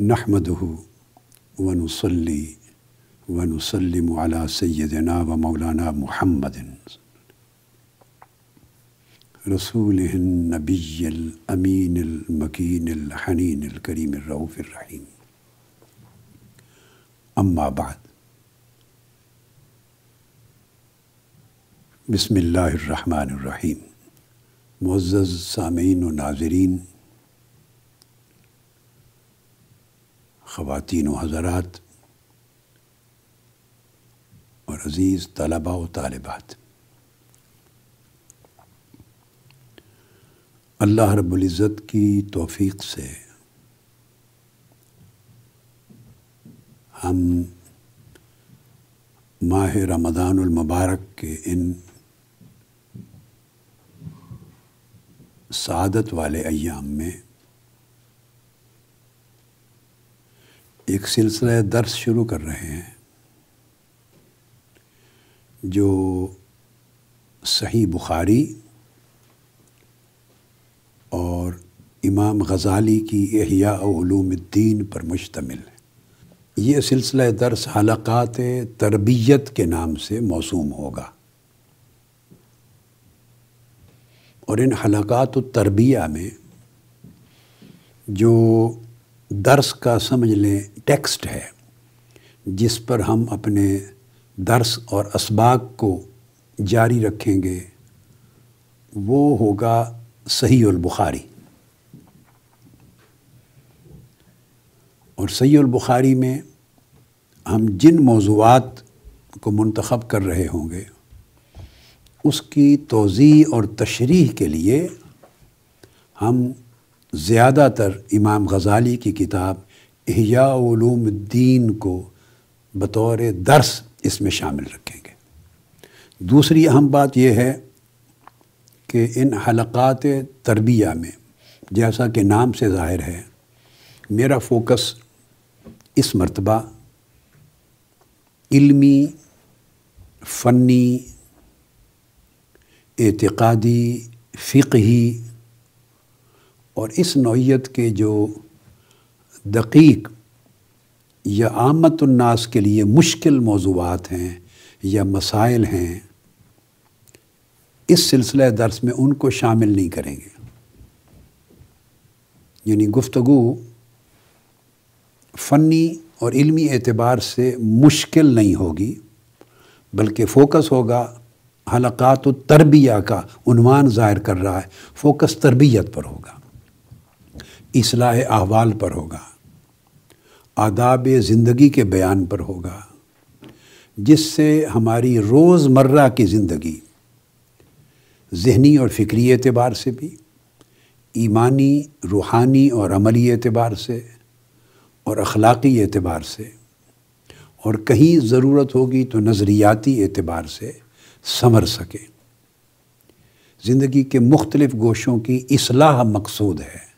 نحمده ونصلي ونسلم على سيدنا ومولانا محمد. رسوله النبي الأمين المكين الحنين الكريم الرؤوف الرحيم. أما بعد. بسم اللہ الرحمن الرحیم معزز سامعین و ناظرین خواتین و حضرات اور عزیز طلباء و طالبات۔ اللہ رب العزت کی توفیق سے ہم ماہ رمضان المبارک کے ان سعادت والے ایام میں ایک سلسلہ درس شروع کر رہے ہیں جو صحیح بخاری اور امام غزالی کی احیاء علوم الدین پر مشتمل ہے۔ یہ سلسلہ درس حلقات تربیت کے نام سے موسوم ہوگا۔ اور ان حلقات التربیہ میں جو درس کا سمجھ لیں، ٹیکسٹ ہے، جس پر ہم اپنے درس اور اسباق کو جاری رکھیں گے، وہ ہوگا صحیح البخاری۔ اور صحیح البخاری میں ہم جن موضوعات کو منتخب کر رہے ہوں گے، اس کی توضیع اور تشریح کے لیے ہم زیادہ تر امام غزالی کی کتاب احیاء علوم الدین کو بطور درس اس میں شامل رکھیں گے۔ دوسری اہم بات یہ ہے کہ ان حلقات تربیہ میں جیسا کہ نام سے ظاہر ہے، میرا فوکس اس مرتبہ علمی، فنی، اعتقادی، فقہی اور اس نوعیت کے جو دقیق یا آمت الناس کے لیے مشکل موضوعات ہیں یا مسائل ہیں، اس سلسلہ درس میں ان کو شامل نہیں کریں گے۔ یعنی گفتگو فنی اور علمی اعتبار سے مشکل نہیں ہوگی، بلکہ فوکس ہوگا، حلقات و تربیہ کا عنوان ظاہر کر رہا ہے، فوکس تربیت پر ہوگا۔ اصلاح احوال پر ہوگا۔ آداب زندگی کے بیان پر ہوگا۔ جس سے ہماری روز مرہ کی زندگی ذہنی اور فکری اعتبار سے بھی، ایمانی، روحانی اور عملی اعتبار سے اور اخلاقی اعتبار سے اور کہیں ضرورت ہوگی تو نظریاتی اعتبار سے سنور سکے۔ زندگی کے مختلف گوشوں کی اصلاح مقصود ہے۔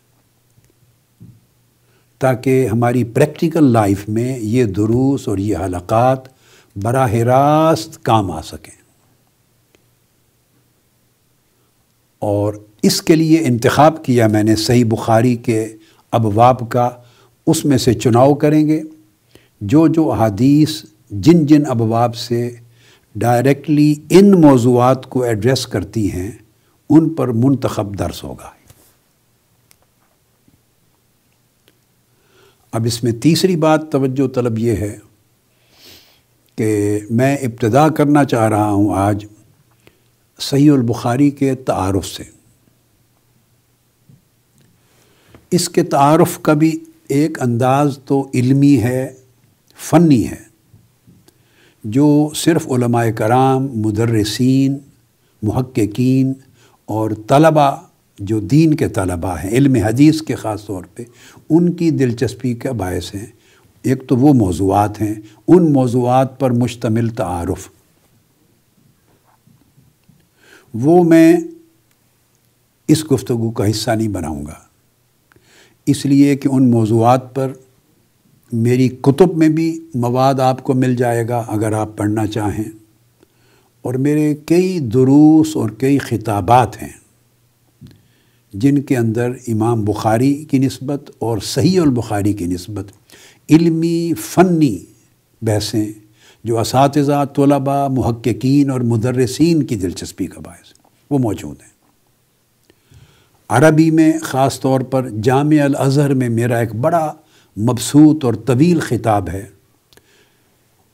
تاکہ ہماری پریکٹیکل لائف میں یہ دروس اور یہ حلقات براہ راست کام آ سکیں۔ اور اس کے لیے انتخاب کیا میں نے صحیح بخاری کے ابواب کا، اس میں سے چناؤ کریں گے۔ جو جو احادیث جن جن ابواب سے ڈائریکٹلی ان موضوعات کو ایڈریس کرتی ہیں، ان پر منتخب درس ہوگا۔ اب اس میں تیسری بات توجہ طلب یہ ہے کہ میں ابتدا کرنا چاہ رہا ہوں آج صحیح البخاری کے تعارف سے۔ اس کے تعارف کا بھی ایک انداز تو علمی ہے، فنی ہے، جو صرف علماء کرام، مدرسین، محققین اور طلباء جو دین کے طلباء ہیں، علم حدیث کے خاص طور پہ، ان کی دلچسپی کا باعث ہیں۔ ایک تو وہ موضوعات ہیں، ان موضوعات پر مشتمل تعارف۔ وہ میں اس گفتگو کا حصہ نہیں بناؤں گا۔ اس لیے کہ ان موضوعات پر میری کتب میں بھی مواد آپ کو مل جائے گا اگر آپ پڑھنا چاہیں۔ اور میرے کئی دروس اور کئی خطابات ہیں۔ جن کے اندر امام بخاری کی نسبت اور صحیح البخاری کی نسبت علمی، فنی بحثیں جو اساتذہ، طلباء، محققین اور مدرسین کی دلچسپی کا باعث وہ موجود ہیں۔ عربی میں خاص طور پر جامع الازہر میں میرا ایک بڑا مبسوط اور طویل خطاب ہے۔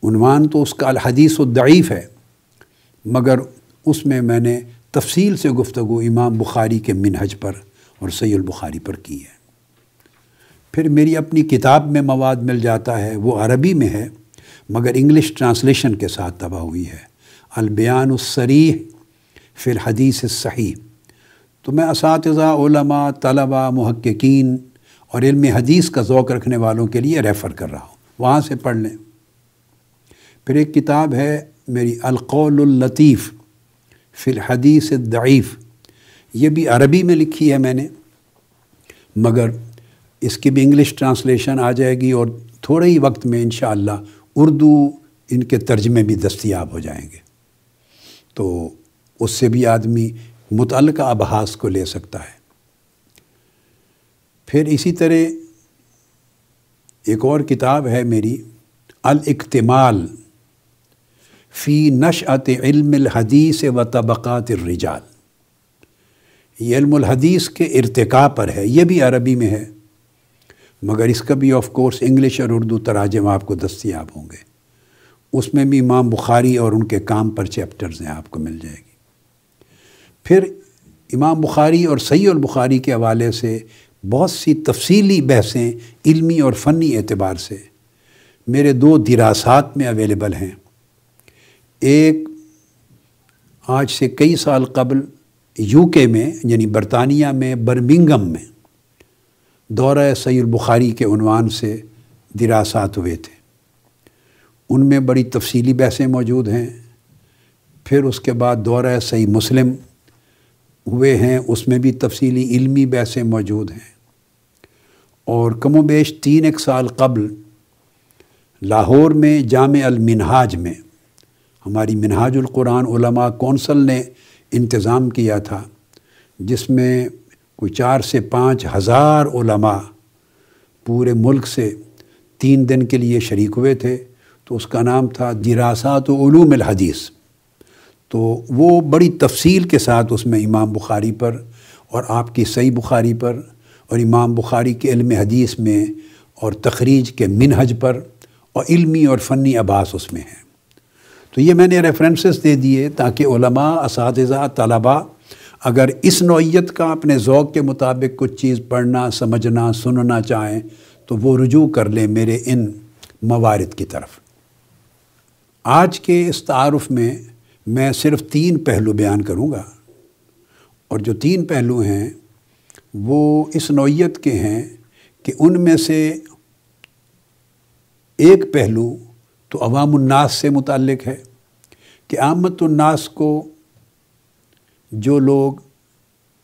عنوان تو اس کا الحدیث الدعیف ہے، مگر اس میں میں نے تفصیل سے گفتگو امام بخاری کے منہج پر اور سی البخاری پر کی ہے۔ پھر میری اپنی کتاب میں مواد مل جاتا ہے، وہ عربی میں ہے، مگر انگلش ٹرانسلیشن کے ساتھ تباہ ہوئی ہے۔ البیان السریح فی الحدیث الصحیح۔ تو میں اساتذہ، علماء، طلباء، محققین اور علم حدیث کا ذوق رکھنے والوں کے لیے ریفر کر رہا ہوں۔ وہاں سے پڑھ لیں۔ پھر ایک کتاب ہے میری القول اللطیف۔ فی الحدیث الضعیف۔ یہ بھی عربی میں لکھی ہے میں نے، مگر اس کی بھی انگلش ٹرانسلیشن آ جائے گی اور تھوڑے ہی وقت میں انشاءاللہ اردو ان کے ترجمے بھی دستیاب ہو جائیں گے۔ تو اس سے بھی آدمی متعلقہ ابحاس کو لے سکتا ہے۔ پھر اسی طرح ایک اور کتاب ہے میری الاقتمال فی نشعت علم الحدیث و طبقات الرجال۔ یہ علم الحدیث کے ارتقاء پر ہے، یہ بھی عربی میں ہے، مگر اس کا بھی آف کورس انگلش اور اردو تراجم آپ کو دستیاب ہوں گے۔ اس میں بھی امام بخاری اور ان کے کام پر چیپٹرز ہیں، آپ کو مل جائے گی۔ پھر امام بخاری اور سید البخاری کے حوالے سے بہت سی تفصیلی بحثیں علمی اور فنی اعتبار سے میرے دو دراسات میں اویلیبل ہیں۔ ایک آج سے کئی سال قبل یو کے میں یعنی برطانیہ میں برمنگم میں دورہ سید البخاری کے عنوان سے دراسات ہوئے تھے۔ ان میں بڑی تفصیلی بحثیں موجود ہیں۔ پھر اس کے بعد دورہ صحیح مسلم ہوئے ہیں۔ اس میں بھی تفصیلی علمی بحثیں موجود ہیں۔ اور کم و بیش تین ایک سال قبل لاہور میں جامع المنہاج میں ہماری منہاج القرآن علماء کونسل نے انتظام کیا تھا، جس میں کوئی چار سے پانچ ہزار علماء پورے ملک سے تین دن کے لیے شریک ہوئے تھے۔ تو اس کا نام تھا دراسات و علوم الحدیث۔ تو وہ بڑی تفصیل کے ساتھ اس میں امام بخاری پر اور آپ کی صحیح بخاری پر اور امام بخاری کے علم حدیث میں اور تخریج کے منہج پر اور علمی اور فنی عباس اس میں ہیں۔ تو یہ میں نے ریفرنسز دے دیے تاکہ علماء، اساتذہ، طلباء اگر اس نوعیت کا اپنے ذوق کے مطابق کچھ چیز پڑھنا، سمجھنا، سننا چاہیں تو وہ رجوع کر لیں میرے ان موارد کی طرف۔ آج کے اس تعارف میں میں صرف تین پہلو بیان کروں گا۔ اور جو تین پہلو ہیں وہ اس نوعیت کے ہیں کہ ان میں سے ایک پہلو تو عوام الناس سے متعلق ہے کہ آمد الناس کو جو لوگ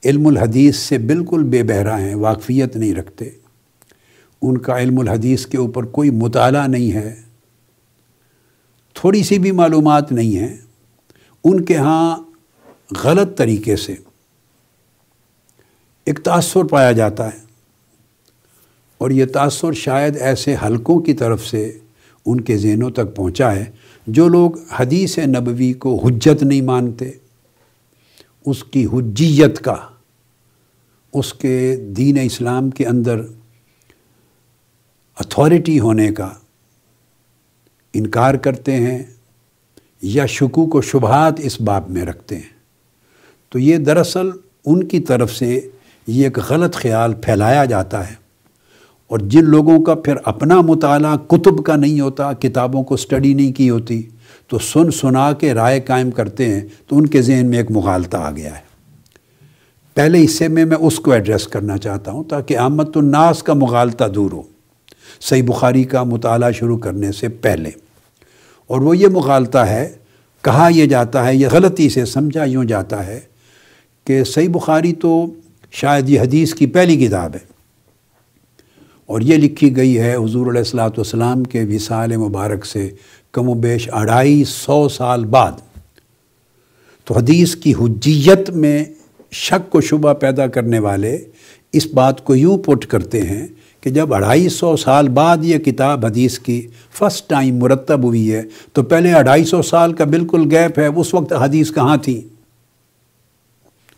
علم الحدیث سے بالکل بے بہرا ہیں، واقفیت نہیں رکھتے، ان کا علم الحدیث کے اوپر کوئی مطالعہ نہیں ہے، تھوڑی سی بھی معلومات نہیں ہیں، ان کے ہاں غلط طریقے سے ایک تأثر پایا جاتا ہے۔ اور یہ تأثر شاید ایسے حلقوں کی طرف سے ان کے ذہنوں تک پہنچا ہے، جو لوگ حدیث نبوی کو حجت نہیں مانتے، اس کی حجیت کا، اس کے دین اسلام کے اندر اتھارٹی ہونے کا انکار کرتے ہیں یا شکوک و شبہات اس باب میں رکھتے ہیں۔ تو یہ دراصل ان کی طرف سے یہ ایک غلط خیال پھیلایا جاتا ہے۔ اور جن لوگوں کا پھر اپنا مطالعہ کتب کا نہیں ہوتا، کتابوں کو سٹڈی نہیں کی ہوتی، تو سن سنا کے رائے قائم کرتے ہیں، تو ان کے ذہن میں ایک مغالطہ آ گیا ہے۔ پہلے حصے میں میں اس کو ایڈریس کرنا چاہتا ہوں تاکہ آمد الناس کا مغالطہ دور ہو۔ صحیح بخاری کا مطالعہ شروع کرنے سے پہلے۔ اور وہ یہ مغالطہ ہے کہا یہ جاتا ہے، یہ غلطی سے سمجھا یوں جاتا ہے کہ صحیح بخاری تو شاید یہ حدیث کی پہلی کتاب ہے۔ اور یہ لکھی گئی ہے حضور علیہ السلاۃ والسلام کے وصال مبارک سے کم و بیش اڑائی سو سال بعد۔ تو حدیث کی حجیت میں شک و شبہ پیدا کرنے والے اس بات کو یوں پٹ کرتے ہیں کہ جب اڑھائی سو سال بعد یہ کتاب حدیث کی فرسٹ ٹائم مرتب ہوئی ہے، تو پہلے اڑھائی سو سال کا بالکل گیپ ہے اس وقت حدیث کہاں تھی؟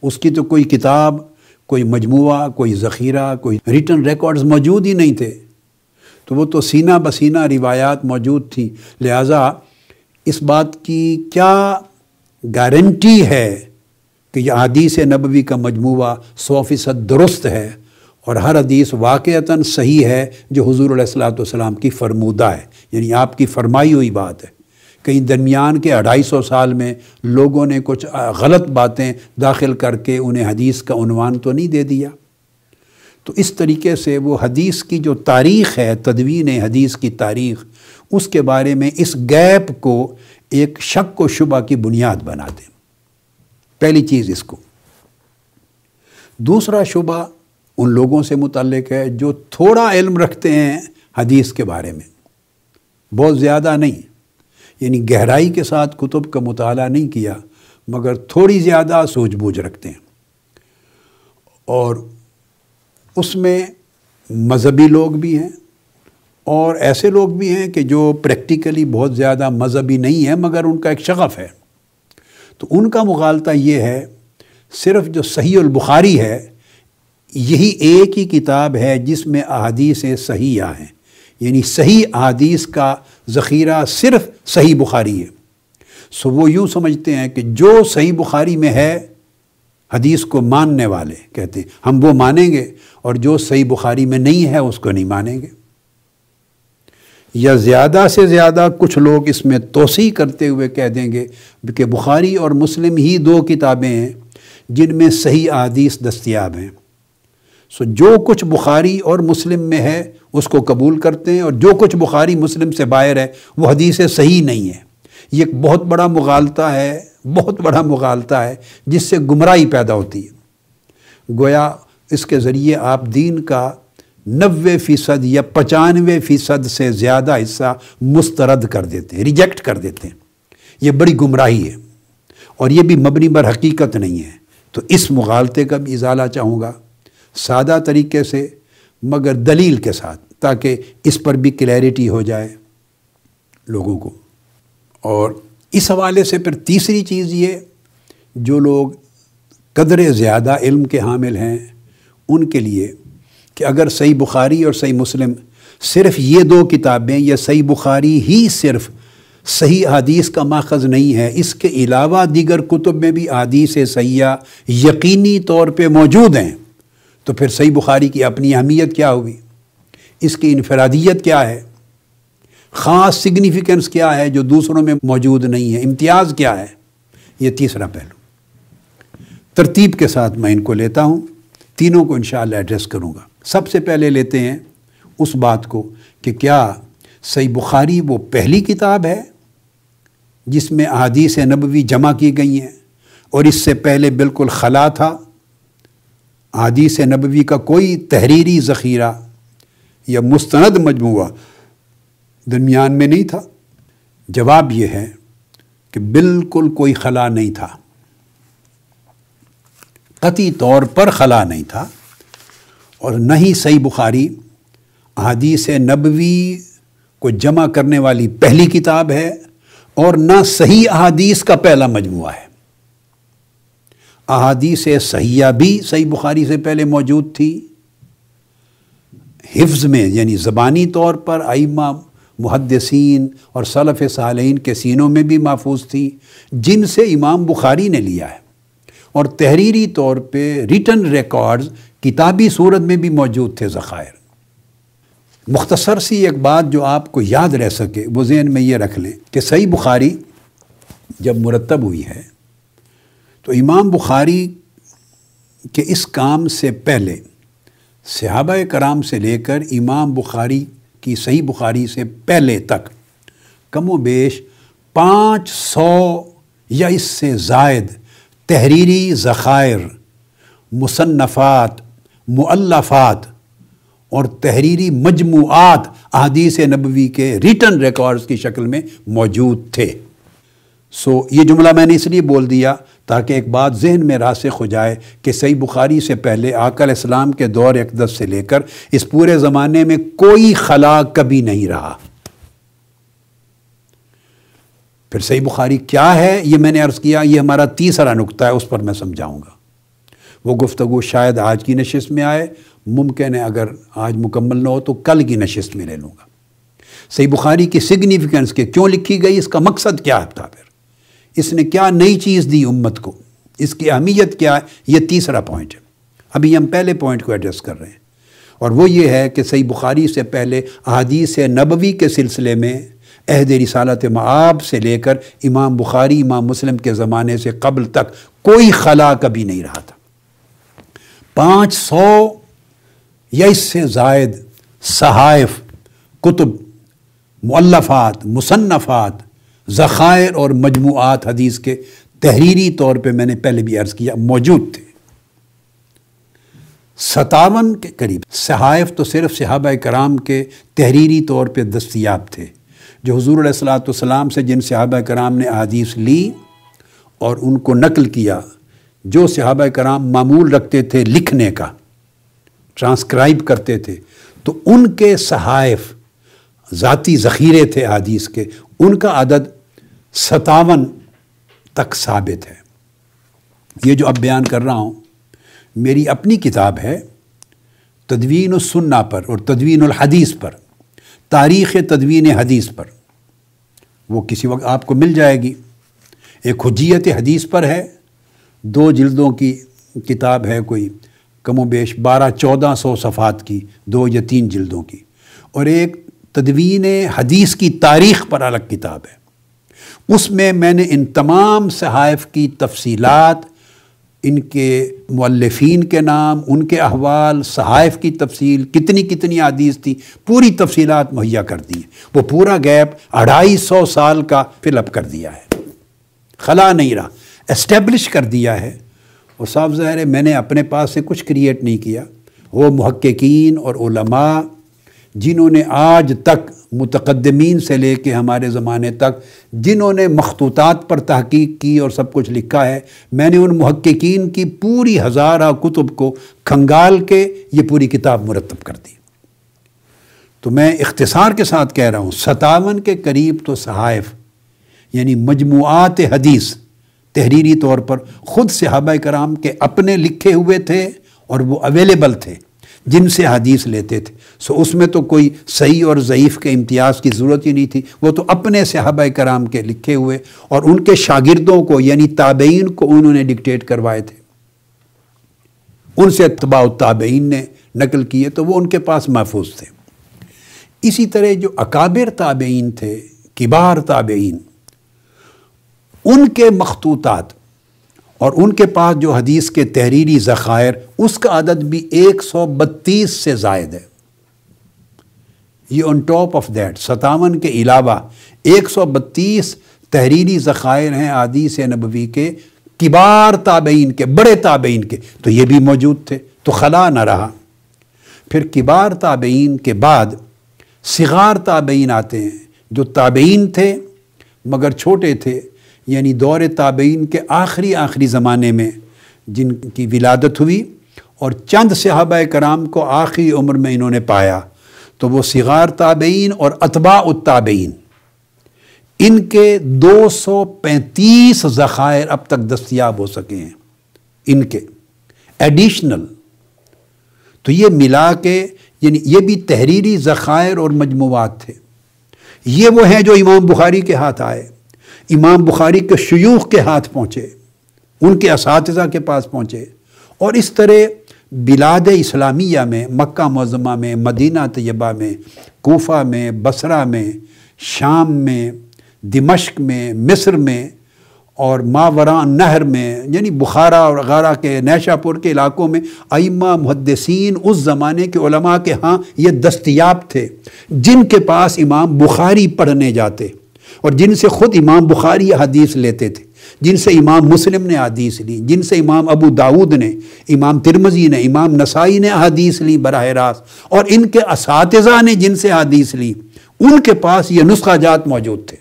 اس کی تو کوئی کتاب کوئی مجموعہ، کوئی ذخیرہ، کوئی ریٹن ریکارڈز موجود ہی نہیں تھے۔ تو وہ تو سینہ بسینہ روایات موجود تھیں۔ لہٰذا اس بات کی کیا گارنٹی ہے کہ یہ حدیث نبوی کا مجموعہ سو فیصد درست ہے اور ہر حدیث واقعتاً صحیح ہے جو حضور علیہ السلاۃ والسلام کی فرمودہ ہے؟ یعنی آپ کی فرمائی ہوئی بات ہے۔ کہیں درمیان کے اڑھائی سو سال میں لوگوں نے کچھ غلط باتیں داخل کر کے انہیں حدیث کا عنوان تو نہیں دے دیا۔ تو اس طریقے سے وہ حدیث کی جو تاریخ ہے، تدوین حدیث کی تاریخ، اس کے بارے میں اس گیپ کو ایک شک و شبہ کی بنیاد بنا دیں پہلی چیز اس کو۔ دوسرا شبہ ان لوگوں سے متعلق ہے جو تھوڑا علم رکھتے ہیں حدیث کے بارے میں۔ بہت زیادہ نہیں۔ یعنی گہرائی کے ساتھ کتب کا مطالعہ نہیں کیا، مگر تھوڑی زیادہ سوچ بوجھ رکھتے ہیں۔ اور اس میں مذہبی لوگ بھی ہیں اور ایسے لوگ بھی ہیں کہ جو پریکٹیکلی بہت زیادہ مذہبی نہیں ہیں، مگر ان کا ایک شغف ہے۔ تو ان کا مغالطہ یہ ہے، صرف جو صحیح البخاری ہے، یہی ایک ہی کتاب ہے جس میں احادیث صحیح ہیں۔ یعنی صحیح احادیث کا ذخیرہ صرف صحیح بخاری ہے۔ سو وہ یوں سمجھتے ہیں کہ جو صحیح بخاری میں ہے، حدیث کو ماننے والے کہتے ہیں۔ ہم وہ مانیں گے اور جو صحیح بخاری میں نہیں ہے، اس کو نہیں مانیں گے۔ یا زیادہ سے زیادہ کچھ لوگ اس میں توسیع کرتے ہوئے کہہ دیں گے کہ بخاری اور مسلم ہی دو کتابیں ہیں جن میں صحیح احادیث دستیاب ہیں۔ سو جو کچھ بخاری اور مسلم میں ہے اس کو قبول کرتے ہیں اور جو کچھ بخاری مسلم سے باہر ہے، وہ حدیث صحیح نہیں ہے۔ یہ ایک بہت بڑا مغالطہ ہے، بہت بڑا مغالطہ ہے، جس سے گمراہی پیدا ہوتی ہے۔ گویا اس کے ذریعے آپ دین کا نوے فیصد یا پچانوے فیصد سے زیادہ حصہ مسترد کر دیتے ہیں ریجیکٹ کر دیتے ہیں۔ یہ بڑی گمراہی ہے۔ اور یہ بھی مبنی بر حقیقت نہیں ہے۔ تو اس مغالطے کا بھی ازالہ چاہوں گا۔ سادہ طریقے سے مگر دلیل کے ساتھ تاکہ اس پر بھی کلیئرٹی ہو جائے لوگوں کو۔ اور اس حوالے سے پھر تیسری چیز یہ، جو لوگ قدر زیادہ علم کے حامل ہیں، ان کے لیے کہ اگر صحیح بخاری اور صحیح مسلم صرف یہ دو کتابیں یا صحیح بخاری ہی صرف صحیح حدیث کا ماخذ نہیں ہے، اس کے علاوہ دیگر کتب میں بھی حدیث سیاح یقینی طور پہ موجود ہیں۔ تو پھر صحیح بخاری کی اپنی اہمیت کیا ہوگی؟ اس کی انفرادیت کیا ہے؟ خاص سگنیفیکنس کیا ہے جو دوسروں میں موجود نہیں ہے؟ امتیاز کیا ہے؟ یہ تیسرا پہلو۔ ترتیب کے ساتھ میں ان کو لیتا ہوں۔ تینوں کو انشاءاللہ ایڈریس کروں گا۔ سب سے پہلے لیتے ہیں اس بات کو کہ کیا صحیح بخاری وہ پہلی کتاب ہے جس میں احادیث نبوی جمع کی گئی ہیں اور اس سے پہلے بالکل خلا تھا؟ احادیث نبوی کا کوئی تحریری ذخیرہ یا مستند مجموعہ درمیان میں نہیں تھا؟ جواب یہ ہے کہ بالکل کوئی خلا نہیں تھا۔ قطعی طور پر خلا نہیں تھا اور نہ ہی صحیح بخاری احادیث نبوی کو جمع کرنے والی پہلی کتاب ہے اور نہ صحیح احادیث کا پہلا مجموعہ ہے۔ احادیث صحیحہ بھی صحیح بخاری سے پہلے موجود تھی۔ حفظ میں یعنی زبانی طور پر ائمہ، محدثین اور صلف صالحین کے سینوں میں بھی محفوظ تھی۔ جن سے امام بخاری نے لیا ہے۔ اور تحریری طور پہ ریٹن ریکارڈز کتابی صورت میں بھی موجود تھے ذخائر۔ مختصر سی ایک بات جو آپ کو یاد رہ سکے، وہ ذہن میں یہ رکھ لیں کہ صحیح بخاری جب مرتب ہوئی ہے تو امام بخاری کے اس کام سے پہلے، صحابہ کرام سے لے کر امام بخاری کی صحیح بخاری سے پہلے تک، کم و بیش پانچ سو یا اس سے زائد تحریری ذخائر، مصنفات معلفات اور تحریری مجموعات احادیث نبوی کے ریٹن ریکارڈز کی شکل میں موجود تھے۔ سو یہ جملہ میں نے اس لیے بول دیا تاکہ ایک بات ذہن میں راسخ ہو جائے کہ صحیح بخاری سے پہلے آکل اسلام کے دور اقدس سے لے کر اس پورے زمانے میں کوئی خلا کبھی نہیں رہا۔ پھر صحیح بخاری کیا ہے؟ یہ میں نے عرض کیا، یہ ہمارا تیسرا نقطہ ہے، اس پر میں سمجھاؤں گا۔ وہ گفتگو شاید آج کی نشست میں آئے، ممکن ہے اگر آج مکمل نہ ہو تو کل کی نشست میں لے لوں گا۔ صحیح بخاری کی سگنیفیکنس کے کیوں لکھی گئی؟ اس کا مقصد کیا تھا پھر؟ اس نے کیا نئی چیز دی امت کو؟ اس کی اہمیت کیا ہے؟ یہ تیسرا پوائنٹ ہے۔ ابھی ہم پہلے پوائنٹ کو ایڈریس کر رہے ہیں۔ اور وہ یہ ہے کہ صحیح بخاری سے پہلے احادیث نبوی کے سلسلے میں عہد رسالت معاب سے لے کر امام بخاری، امام مسلم کے زمانے سے قبل تک کوئی خلا کبھی نہیں رہا تھا۔ پانچ سو یا اس سے زائد صحائف، کتب، مؤلفات، مصنفات ذخائر اور مجموعات حدیث کے تحریری طور پہ میں نے پہلے بھی عرض کیا، موجود تھے۔ ستاون کے قریب، صحائف تو صرف صحابہ کرام کے تحریری طور پہ دستیاب تھے، جو حضور علیہ السلاۃ والسلام سے جن صحابہ کرام نے احادیث لی اور ان کو نقل کیا، جو صحابہ کرام معمول رکھتے تھے لکھنے کا ٹرانسکرائب کرتے تھے، تو ان کے صحائف ذاتی ذخیرے تھے حدیث کے، ان کا عدد ستاون تک ثابت ہے۔ یہ جو اب بیان کر رہا ہوں، میری اپنی کتاب ہے، تدوین السنہ پر اور تدوین الحدیث پر، تاریخ تدوین حدیث پر۔ وہ کسی وقت آپ کو مل جائے گی۔ ایک حجیت حدیث پر ہے، دو جلدوں کی کتاب ہے کوئی کم و بیش بارہ چودہ سو صفحات کی، دو یا تین جلدوں کی۔ اور ایک تدوین حدیث کی تاریخ پر الگ کتاب ہے۔ اس میں میں نے ان تمام صحائف کی تفصیلات، ان کے مؤلفین کے نام، ان کے احوال، صحائف کی تفصیل، کتنی کتنی حدیث تھی، پوری تفصیلات مہیا کر دی وہ پورا گیپ اڑھائی سو سال کا فل اپ کر دیا ہے۔ خلا نہیں رہا، اسٹیبلش کر دیا ہے۔ اور صاف ظاہر ہے، میں نے اپنے پاس سے کچھ کریٹ نہیں کیا۔ وہ محققین اور علماء جنہوں نے آج تک متقدمین سے لے کے ہمارے زمانے تک جنہوں نے مخطوطات پر تحقیق کی اور سب کچھ لکھا ہے، میں نے ان محققین کی پوری ہزارہ کتب کو کھنگال کے یہ پوری کتاب مرتب کر دی۔ تو میں اختصار کے ساتھ کہہ رہا ہوں، ستاون کے قریب تو صحائف یعنی مجموعات حدیث، تحریری طور پر خود صحابہ کرام کے اپنے لکھے ہوئے تھے اور وہ اویلیبل تھے۔ جن سے حدیث لیتے تھے۔ سو اس میں تو کوئی صحیح اور ضعیف کے امتیاز کی ضرورت ہی نہیں تھی۔ وہ تو اپنے صحابہ کرام کے لکھے ہوئے اور ان کے شاگردوں کو یعنی تابعین کو انہوں نے ڈکٹیٹ کروائے تھے۔ ان سے اتباع التابعین نے نقل کیے تو وہ ان کے پاس محفوظ تھے۔ اسی طرح جو اکابر تابعین تھے، کبار تابعین، ان کے مخطوطات اور ان کے پاس جو حدیث کے تحریری ذخائر، اس کا عدد بھی ایک سو بتیس سے زائد ہے۔ یہ آن ٹاپ آف دیٹ ستاون کے علاوہ ایک سو بتیس تحریری ذخائر ہیں حدیث نبوی کے کبار تابعین کے، بڑے تابعین کے۔ تو یہ بھی موجود تھے، تو خلا نہ رہا۔ پھر کبار تابعین کے بعد صغار تابعین آتے ہیں، جو تابعین تھے مگر چھوٹے تھے۔ یعنی دور تابعین کے آخری آخری زمانے میں جن کی ولادت ہوئی اور چند صحابہ کرام کو آخری عمر میں انہوں نے پایا، تو وہ صغار تابعین اور اتباع التابعین۔ ان کے دو سو پینتیس ذخائر اب تک دستیاب ہو سکے ہیں۔ ان کے۔ ایڈیشنل تو یہ ملا کے یعنی یہ بھی تحریری ذخائر اور مجموعات تھے۔ یہ وہ ہیں جو امام بخاری کے ہاتھ آئے۔ امام بخاری کے شیوخ کے ہاتھ پہنچے، ان کے اساتذہ کے پاس پہنچے اور اس طرح بلاد اسلامیہ میں، مکہ معظمہ میں، مدینہ طیبہ میں، کوفہ میں، بصرہ میں، شام میں، دمشق میں، مصر میں اور ماورا نہر میں یعنی بخارا اور غارہ کے نیشا پور کے علاقوں میں ائمہ محدثین اس زمانے کے علماء کے ہاں یہ دستیاب تھے، جن کے پاس امام بخاری پڑھنے جاتے۔ اور جن سے خود امام بخاری حدیث لیتے تھے، جن سے امام مسلم نے حدیث لی، جن سے امام ابو داود نے، امام ترمزی نے، امام نسائی نے حدیث لی براہ راست، اور ان کے اساتذہ نے جن سے حدیث لی، ان کے پاس یہ نسخہ جات موجود تھے۔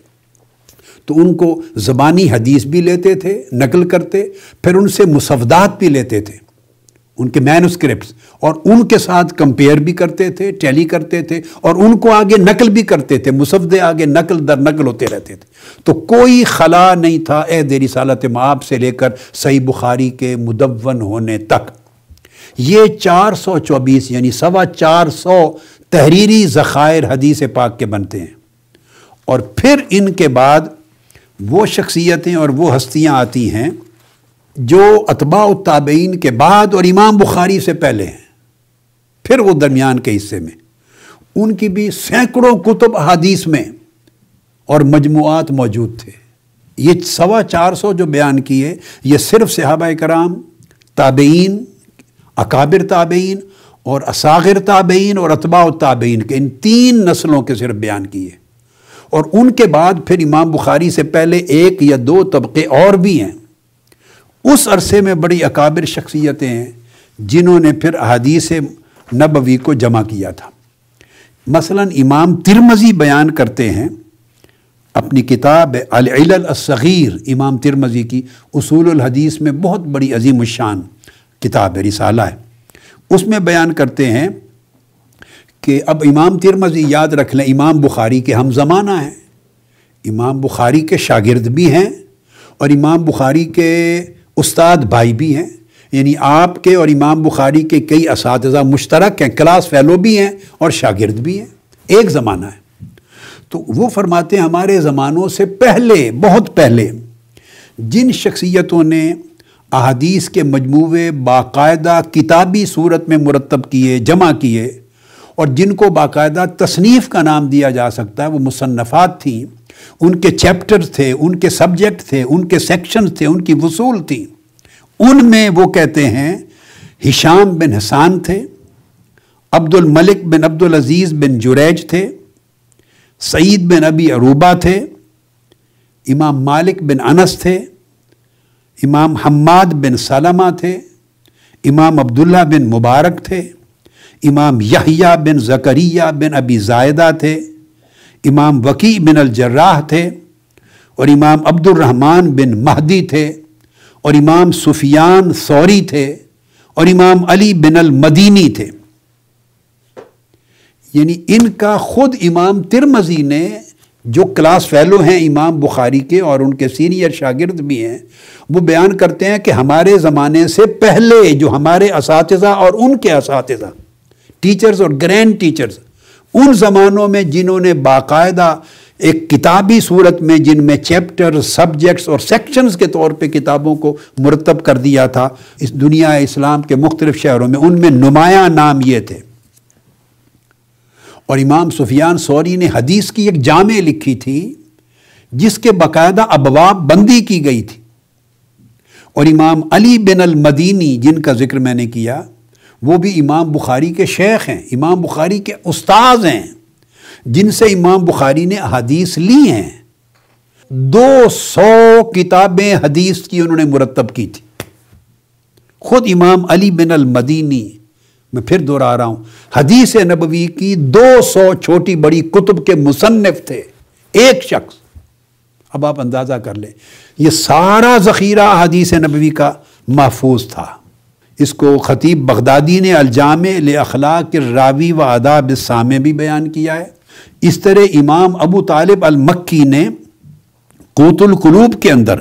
تو ان کو زبانی حدیث بھی لیتے تھے، نقل کرتے، پھر ان سے مسودات بھی لیتے تھے۔ ان کے مینوسکرپٹس اور ان کے ساتھ کمپیئر بھی کرتے تھے ٹیلی کرتے تھے اور ان کو آگے نقل بھی کرتے تھے مسودے آگے نقل در نقل ہوتے رہتے تھے۔ تو کوئی خلا نہیں تھا اے دیر سالت معاب سے لے کر صحیح بخاری کے مدون ہونے تک۔ یہ چار سو چوبیس یعنی سوا چار سو تحریری ذخائر حدیث پاک کے بنتے ہیں۔ اور پھر ان کے بعد وہ شخصیتیں اور وہ ہستیاں آتی ہیں جو اتباع التابعین کے بعد اور امام بخاری سے پہلے ہیں، پھر وہ درمیان کے حصے میں۔ ان کی بھی سینکڑوں کتب حدیث میں اور مجموعات موجود تھے۔ یہ سوا چار سو جو بیان کیے، یہ صرف صحابہ کرام، تابعین، اکابر تابعین اور اساغر تابعین اور اتباع التابعین کے، ان تین نسلوں کے صرف بیان کیے۔ اور ان کے بعد پھر امام بخاری سے پہلے ایک یا دو طبقے اور بھی ہیں۔ اس عرصے میں بڑی اکابر شخصیتیں ہیں جنہوں نے پھر احادیث نبوی کو جمع کیا تھا۔ مثلا امام ترمزی بیان کرتے ہیں، اپنی کتاب العلل الصغیر، امام ترمزی کی اصول الحدیث میں بہت بڑی عظیم الشان کتاب ہے رسالہ ہے۔ اس میں بیان کرتے ہیں کہ اب امام ترمزی یاد رکھ لیں، امام بخاری کے ہم زمانہ ہیں۔ امام بخاری کے شاگرد بھی ہیں اور امام بخاری کے استاد بھائی بھی ہیں یعنی آپ کے اور امام بخاری کے کئی اساتذہ مشترک ہیں، کلاس فیلو بھی ہیں اور شاگرد بھی ہیں، ایک زمانہ ہے۔ تو وہ فرماتے ہیں، ہمارے زمانوں سے پہلے، بہت پہلے، جن شخصیتوں نے احادیث کے مجموعے باقاعدہ کتابی صورت میں مرتب کیے، جمع کیے، اور جن کو باقاعدہ تصنیف کا نام دیا جا سکتا ہے، وہ مصنفات تھیں۔ ان کے چیپٹر تھے، ان کے سبجیکٹ تھے، ان کے سیکشنز تھے، ان کی وصول تھی۔ ان میں وہ کہتے ہیں، ہشام بن حسان تھے عبد الملک بن عبد العزیز بن جریج تھے، سعید بن ابی عروبہ تھے، امام مالک بن انس تھے، امام حماد بن سلمہ تھے، امام عبداللہ بن مبارک تھے، امام یحییٰ بن زکریہ بن ابی زائدہ تھے۔ امام وکی بن الجراح تھے اور امام عبد الرحمن بن مہدی تھے اور امام سفیان سوری تھے اور امام علی بن المدینی تھے۔ یعنی ان کا خود امام ترمزی نے جو کلاس فیلو ہیں امام بخاری کے اور ان کے سینئر شاگرد بھی ہیں، وہ بیان کرتے ہیں کہ ہمارے زمانے سے پہلے جو ہمارے اساتذہ اور ان کے اساتذہ ٹیچرز اور گرینڈ ٹیچرز ان زمانوں میں جنہوں نے باقاعدہ ایک کتابی صورت میں جن میں چیپٹر، سبجیکٹس اور سیکشنز کے طور پہ کتابوں کو مرتب کر دیا تھا، اس دنیا اسلام کے مختلف شہروں میں، ان میں نمایاں نام یہ تھے۔ اور امام سفیان سوری نے حدیث کی ایک جامع لکھی تھی، جس کے باقاعدہ ابواب بندی کی گئی تھی۔ اور امام علی بن المدینی، جن کا ذکر میں نے کیا وہ بھی امام بخاری کے شیخ ہیں، امام بخاری کے استاذ ہیں، جن سے امام بخاری نے حدیث لی ہیں۔ دو سو کتابیں حدیث کی انہوں نے مرتب کی تھی۔ خود امام علی بن المدینی، میں پھر دوہرا رہا ہوں، حدیث نبوی کی دو سو چھوٹی بڑی کتب کے مصنف تھے، ایک شخص۔ اب آپ اندازہ کر لیں، یہ سارا ذخیرہ حدیث نبوی کا محفوظ تھا۔ اس کو خطیب بغدادی نے الجامع اخلاق راوی و آداب السامع بھی بیان کیا ہے۔ اس طرح امام ابو طالب المکی نے قوت القلوب کے اندر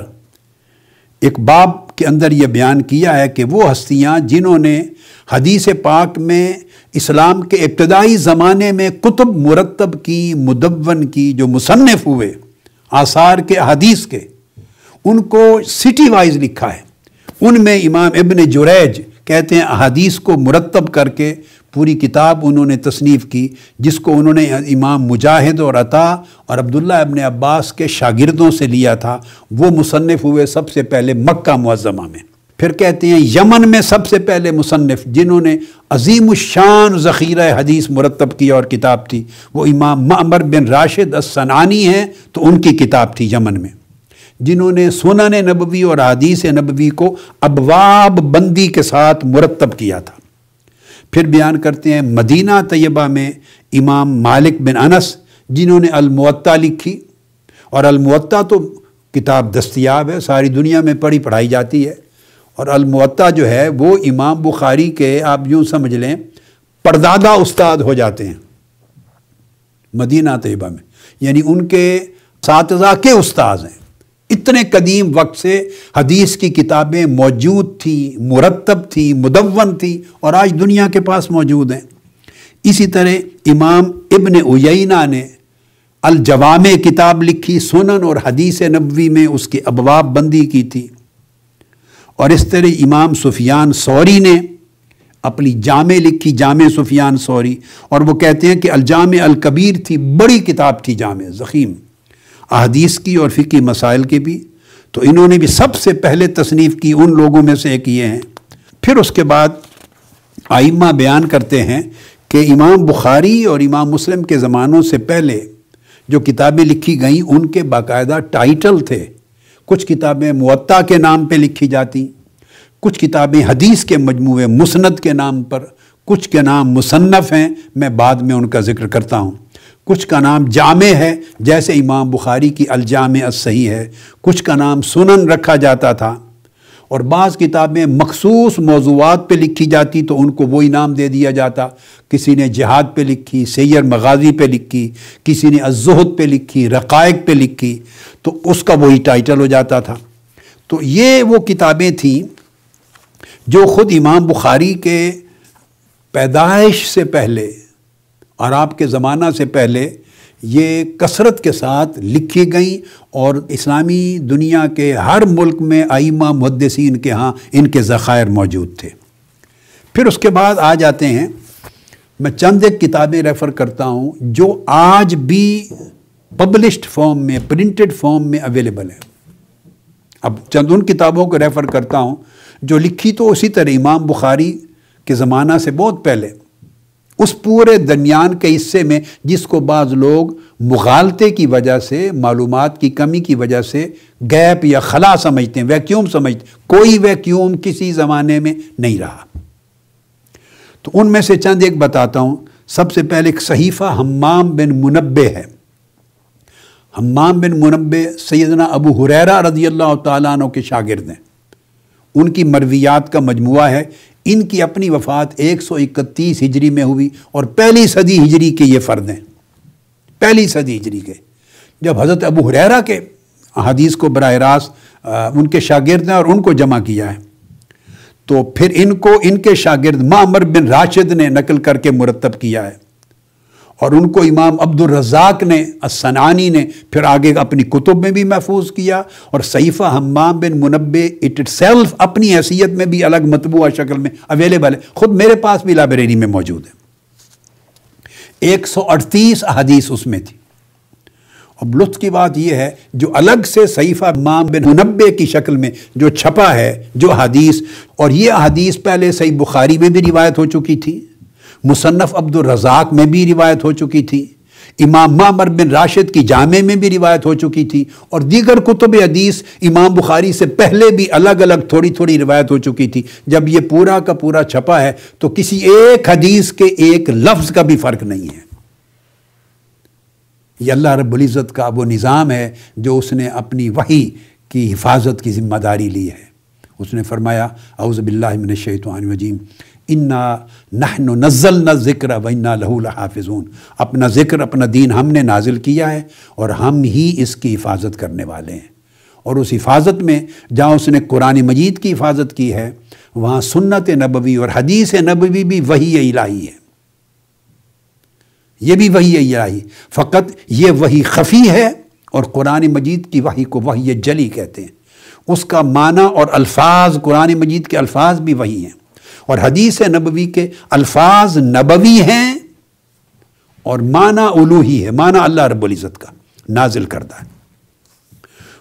ایک باب کے اندر یہ بیان کیا ہے کہ وہ ہستیاں جنہوں نے حدیث پاک میں اسلام کے ابتدائی زمانے میں کتب مرتب کی، مدون کی، جو مصنف ہوئے آثار کے، حدیث کے، ان کو سٹی وائز لکھا ہے۔ ان میں امام ابن جریج کہتے ہیں احادیث کو مرتب کر کے پوری کتاب انہوں نے تصنیف کی، جس کو انہوں نے امام مجاہد اور عطا اور عبداللہ ابن عباس کے شاگردوں سے لیا تھا۔ وہ مصنف ہوئے سب سے پہلے مکہ معظمہ میں۔ پھر کہتے ہیں یمن میں سب سے پہلے مصنف، جنہوں نے عظیم الشان ذخیرہ حدیث مرتب کی اور کتاب تھی۔ وہ امام معمر بن راشد السنانی ہیں، تو ان کی کتاب تھی یمن میں۔ جنہوں نے سنن نبوی اور حدیث نبوی کو ابواب بندی کے ساتھ مرتب کیا تھا۔ پھر بیان کرتے ہیں مدینہ طیبہ میں امام مالک بن انس، جنہوں نے المعطا لکھی۔ اور المعطا تو کتاب دستیاب ہے، ساری دنیا میں پڑھی پڑھائی جاتی ہے۔ اور المعطا جو ہے، وہ امام بخاری کے، آپ یوں سمجھ لیں، پردادہ استاد ہو جاتے ہیں۔ مدینہ طیبہ میں یعنی ان کے اساتذہ کے استاذ ہیں۔ اتنے قدیم وقت سے حدیث کی کتابیں موجود تھیں مرتب تھی، مدون تھی اور آج دنیا کے پاس موجود ہیں۔ اسی طرح امام ابن ایینہ نے الجوام کتاب لکھی، سنن اور حدیث نبوی میں اس کی ابواب بندی کی تھی۔ اور اس طرح امام سفیان سوری نے اپنی جامع لکھی، جامع سفیان سوری اور وہ کہتے ہیں کہ الجامع الکبیر تھی، بڑی کتاب تھی جامع، زخیم۔ احادیث کی اور فقی مسائل کی بھی، تو انہوں نے بھی سب سے پہلے تصنیف کی ان لوگوں میں سے ایک یہ ہیں۔ پھر اس کے بعد آئمہ بیان کرتے ہیں کہ امام بخاری اور امام مسلم کے زمانوں سے پہلے جو کتابیں لکھی گئیں، ان کے باقاعدہ ٹائٹل تھے۔ کچھ کتابیں معطا کے نام پہ لکھی جاتی، کچھ کتابیں حدیث کے مجموعے مسند کے نام پر، کچھ کے نام مصنف ہیں۔ میں بعد میں ان کا ذکر کرتا ہوں۔ کچھ کا نام جامع ہے، جیسے امام بخاری کی الجامع الصحیح ہے، کچھ کا نام سنن رکھا جاتا تھا۔ اور بعض کتابیں مخصوص موضوعات پہ لکھی جاتی تو ان کو وہی نام دے دیا جاتا۔ کسی نے جہاد پہ لکھی، سیر مغازی پہ لکھی، کسی نے الزہد پہ لکھی، رقائق پہ لکھی، تو اس کا وہی ٹائٹل ہو جاتا تھا۔ تو یہ وہ کتابیں تھیں جو خود امام بخاری کے پیدائش سے پہلے اور آپ کے زمانہ سے پہلے یہ کثرت کے ساتھ لکھی گئیں اور اسلامی دنیا کے ہر ملک میں آئمہ محدثین کے ہاں ان کے ذخائر موجود تھے۔ پھر اس کے بعد آ جاتے ہیں۔ میں چند ایک کتابیں ریفر کرتا ہوں جو آج بھی پبلشڈ فارم میں، پرنٹڈ فارم میں اویلیبل ہے اب چند ان کتابوں کو ریفر کرتا ہوں جو لکھی تو اسی طرح امام بخاری کے زمانہ سے بہت پہلے۔ اس پورے درمیان کے حصے میں جس کو بعض لوگ مغالطے کی وجہ سے، معلومات کی کمی کی وجہ سے گیپ یا خلا سمجھتے ہیں ویکیوم سمجھتے کوئی ویکیوم کسی زمانے میں نہیں رہا۔ تو ان میں سے چند ایک بتاتا ہوں۔ سب سے پہلے ایک صحیفہ ہمام بن منبع ہے۔ ہمام بن منبع سیدنا ابو حریرہ رضی اللہ تعالیٰ عنہ کے شاگرد ہیں۔ ان کی مرویات کا مجموعہ ہے۔ ان کی اپنی وفات ایک سو اکتیس ہجری میں ہوئی اور پہلی صدی ہجری کے یہ فرد ہیں۔ پہلی صدی ہجری کے۔ جب حضرت ابو حریرہ کے حدیث کو براہ راست ان کے شاگرد ہیں اور ان کو جمع کیا ہے، تو پھر ان کو، ان کے شاگرد معمر بن راشد نے نقل کر کے مرتب کیا ہے۔ اور ان کو امام عبد الرزاق نے السنانی نے پھر آگے اپنی کتب میں بھی محفوظ کیا اور صحیفہ حمام بن منبع اٹ سیلف اپنی حیثیت میں بھی الگ مطبوعہ شکل میں اویلیبل ہے۔ خود میرے پاس بھی لائبریری میں موجود ہے۔ ایک سو اڑتیس احادیث اس میں تھی۔ اب لطف کی بات یہ ہے، جو الگ سے صحیفہ امام بن منبع کی شکل میں جو چھپا ہے، جو حدیث اور یہ حدیث پہلے صحیح بخاری میں بھی روایت ہو چکی تھی۔ مصنف عبد الرزاق میں بھی روایت ہو چکی تھی، امام معمر بن راشد کی جامع میں بھی روایت ہو چکی تھی اور دیگر کتب حدیث امام بخاری سے پہلے بھی الگ الگ تھوڑی تھوڑی روایت ہو چکی تھی۔ جب یہ پورا کا پورا چھپا ہے تو کسی ایک حدیث کے ایک لفظ کا بھی فرق نہیں ہے۔ یہ اللہ رب العزت کا وہ نظام ہے جو اس نے اپنی وحی کی حفاظت کی ذمہ داری لی ہے۔ اس نے فرمایا، اعوذ باللہ من الشیطان الرجیم انا نحن نزل نہ ذکر و انا لہو الحافظون اپنا ذکر، اپنا دین ہم نے نازل کیا ہے اور ہم ہی اس کی حفاظت کرنے والے ہیں۔ اور اس حفاظت میں جہاں اس نے قرآن مجید کی حفاظت کی ہے، وہاں سنت نبوی اور حدیث نبوی بھی وہی الہی ہے۔ یہ بھی وہی الہی، فقط یہ وہی خفی ہے اور قرآن مجید کی وہی کو وہی جلی کہتے ہیں۔ اس کا معنی اور الفاظ، قرآن مجید کے الفاظ بھی وہی ہیں۔ اور حدیث نبوی کے الفاظ نبوی ہیں اور معنی الوحی ہے، معنی اللہ رب العزت کا نازل کردہ ہے۔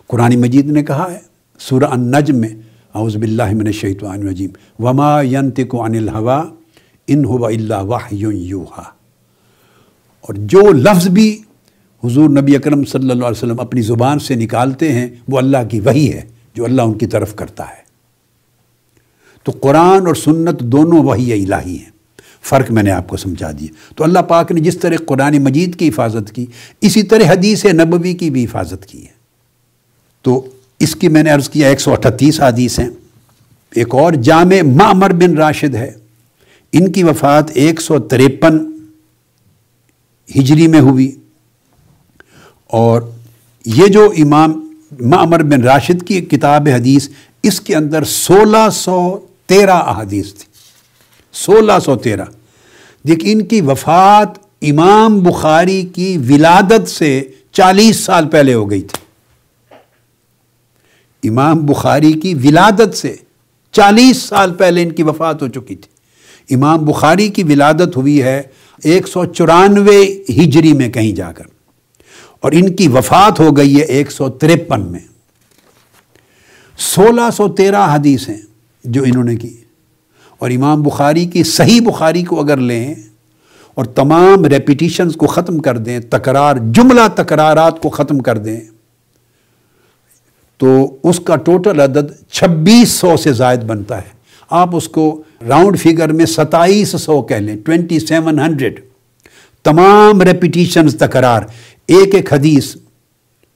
قرآن مجید نے کہا ہے، سورہ النجم میں، اعوذ باللہ من الشیطان الرجیم، وما ينطق عن الهوى ان هو الا وحی یوحا اور جو لفظ بھی حضور نبی اکرم صلی اللہ علیہ وسلم اپنی زبان سے نکالتے ہیں، وہ اللہ کی وحی ہے، جو اللہ ان کی طرف کرتا ہے۔ تو قرآن اور سنت دونوں وہی الہی ہیں۔ فرق میں نے آپ کو سمجھا دیا تو اللہ پاک نے جس طرح قرآن مجید کی حفاظت کی، اسی طرح حدیث نبوی کی بھی حفاظت کی ہے۔ تو اس کی میں نے عرض کیا، ایک سو اٹھتیس حدیث ہیں۔ ایک اور، جامع معمر بن راشد ہے۔ ان کی وفات ایک سو تریپن ہجری میں ہوئی۔ اور یہ جو امام معمر بن راشد کی کتاب حدیث، اس کے اندر سولہ سو تیرہ احادیث تھی۔ سولہ سو تیرہ۔ دیکھ، ان کی وفات امام بخاری کی ولادت سے چالیس سال پہلے ہو گئی تھی۔ امام بخاری کی ولادت سے چالیس سال پہلے ان کی وفات ہو چکی تھی۔ امام بخاری کی ولادت ہوئی ہے ایک سو چورانوے ہجری میں کہیں جا کر۔ اور ان کی وفات ہو گئی ہے ایک سو ترپن میں۔ سولہ سو تیرہ حدیث ہیں جو انہوں نے کی۔ اور امام بخاری کی صحیح بخاری کو اگر لیں اور تمام ریپیٹیشنز کو ختم کر دیں، تکرار، جملہ تکرارات کو ختم کر دیں، تو اس کا ٹوٹل عدد چھبیس سو سے زائد بنتا ہے۔ آپ اس کو راؤنڈ فگر میں ستائیس سو کہہ لیں ٹوینٹی سیون ہنڈریڈ تمام ریپیٹیشنز تکرار، ایک ایک حدیث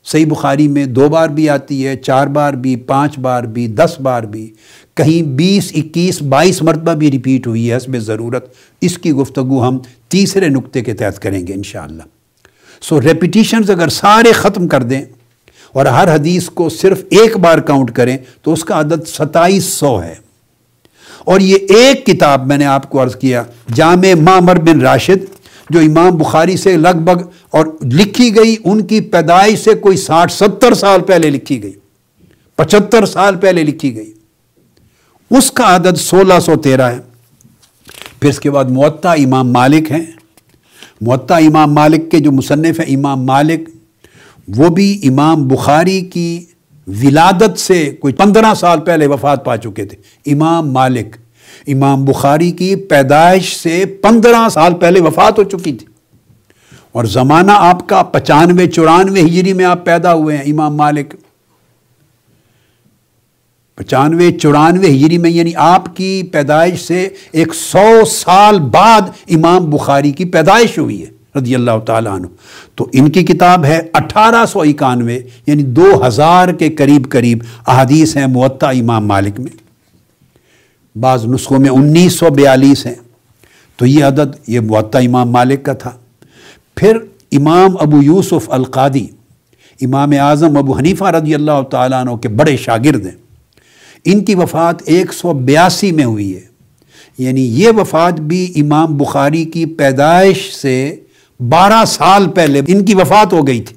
صحیح بخاری میں دو بار بھی آتی ہے، چار بار بھی، پانچ بار بھی، دس بار بھی۔ کہیں بیس، اکیس، بائیس مرتبہ بھی ریپیٹ ہوئی ہے حسب ضرورت۔ اس کی گفتگو ہم تیسرے نقطے کے تحت کریں گے انشاءاللہ۔ سو ریپیٹیشنز اگر سارے ختم کر دیں اور ہر حدیث کو صرف ایک بار کاؤنٹ کریں، تو اس کا عدد ستائیس سو ہے۔ اور یہ ایک کتاب میں نے آپ کو عرض کیا، جامع مامر بن راشد جو امام بخاری سے لگ بھگ اور لکھی گئی، ان کی پیدائش سے کوئی ساٹھ، ستر سال پہلے لکھی گئی۔ پچہتر سال پہلے لکھی گئی۔ اس کا عدد سولہ سو تیرہ ہے۔ پھر اس کے بعد معطا امام مالک ہیں۔ معطا امام مالک کے جو مصنف ہیں، امام مالک، وہ بھی امام بخاری کی ولادت سے کوئی پندرہ سال پہلے وفات پا چکے تھے۔ امام مالک۔ امام بخاری کی پیدائش سے پندرہ سال پہلے وفات ہو چکی تھی۔ اور زمانہ آپ کا پچانوے، چورانوے ہجری میں آپ پیدا ہوئے ہیں، امام مالک۔ پچانوے، چورانوے ہجری میں یعنی آپ کی پیدائش سے ایک سو سال بعد امام بخاری کی پیدائش ہوئی ہے، رضی اللہ تعالیٰ عنہ۔ تو ان کی کتاب ہے اٹھارہ سو اکانوے یعنی دو ہزار کے قریب قریب احادیث ہیں معطا امام مالک میں۔ بعض نسخوں میں انیس سو بیالیس ہیں۔ تو یہ عدد یہ معطا امام مالک کا تھا۔ پھر امام ابو یوسف القادی، امام اعظم ابو حنیفہ رضی اللہ تعالیٰ عنہ کے بڑے شاگرد ہیں۔ ان کی وفات ایک سو بیاسی میں ہوئی ہے۔ یعنی یہ وفات بھی امام بخاری کی پیدائش سے بارہ سال پہلے ان کی وفات ہو گئی تھی۔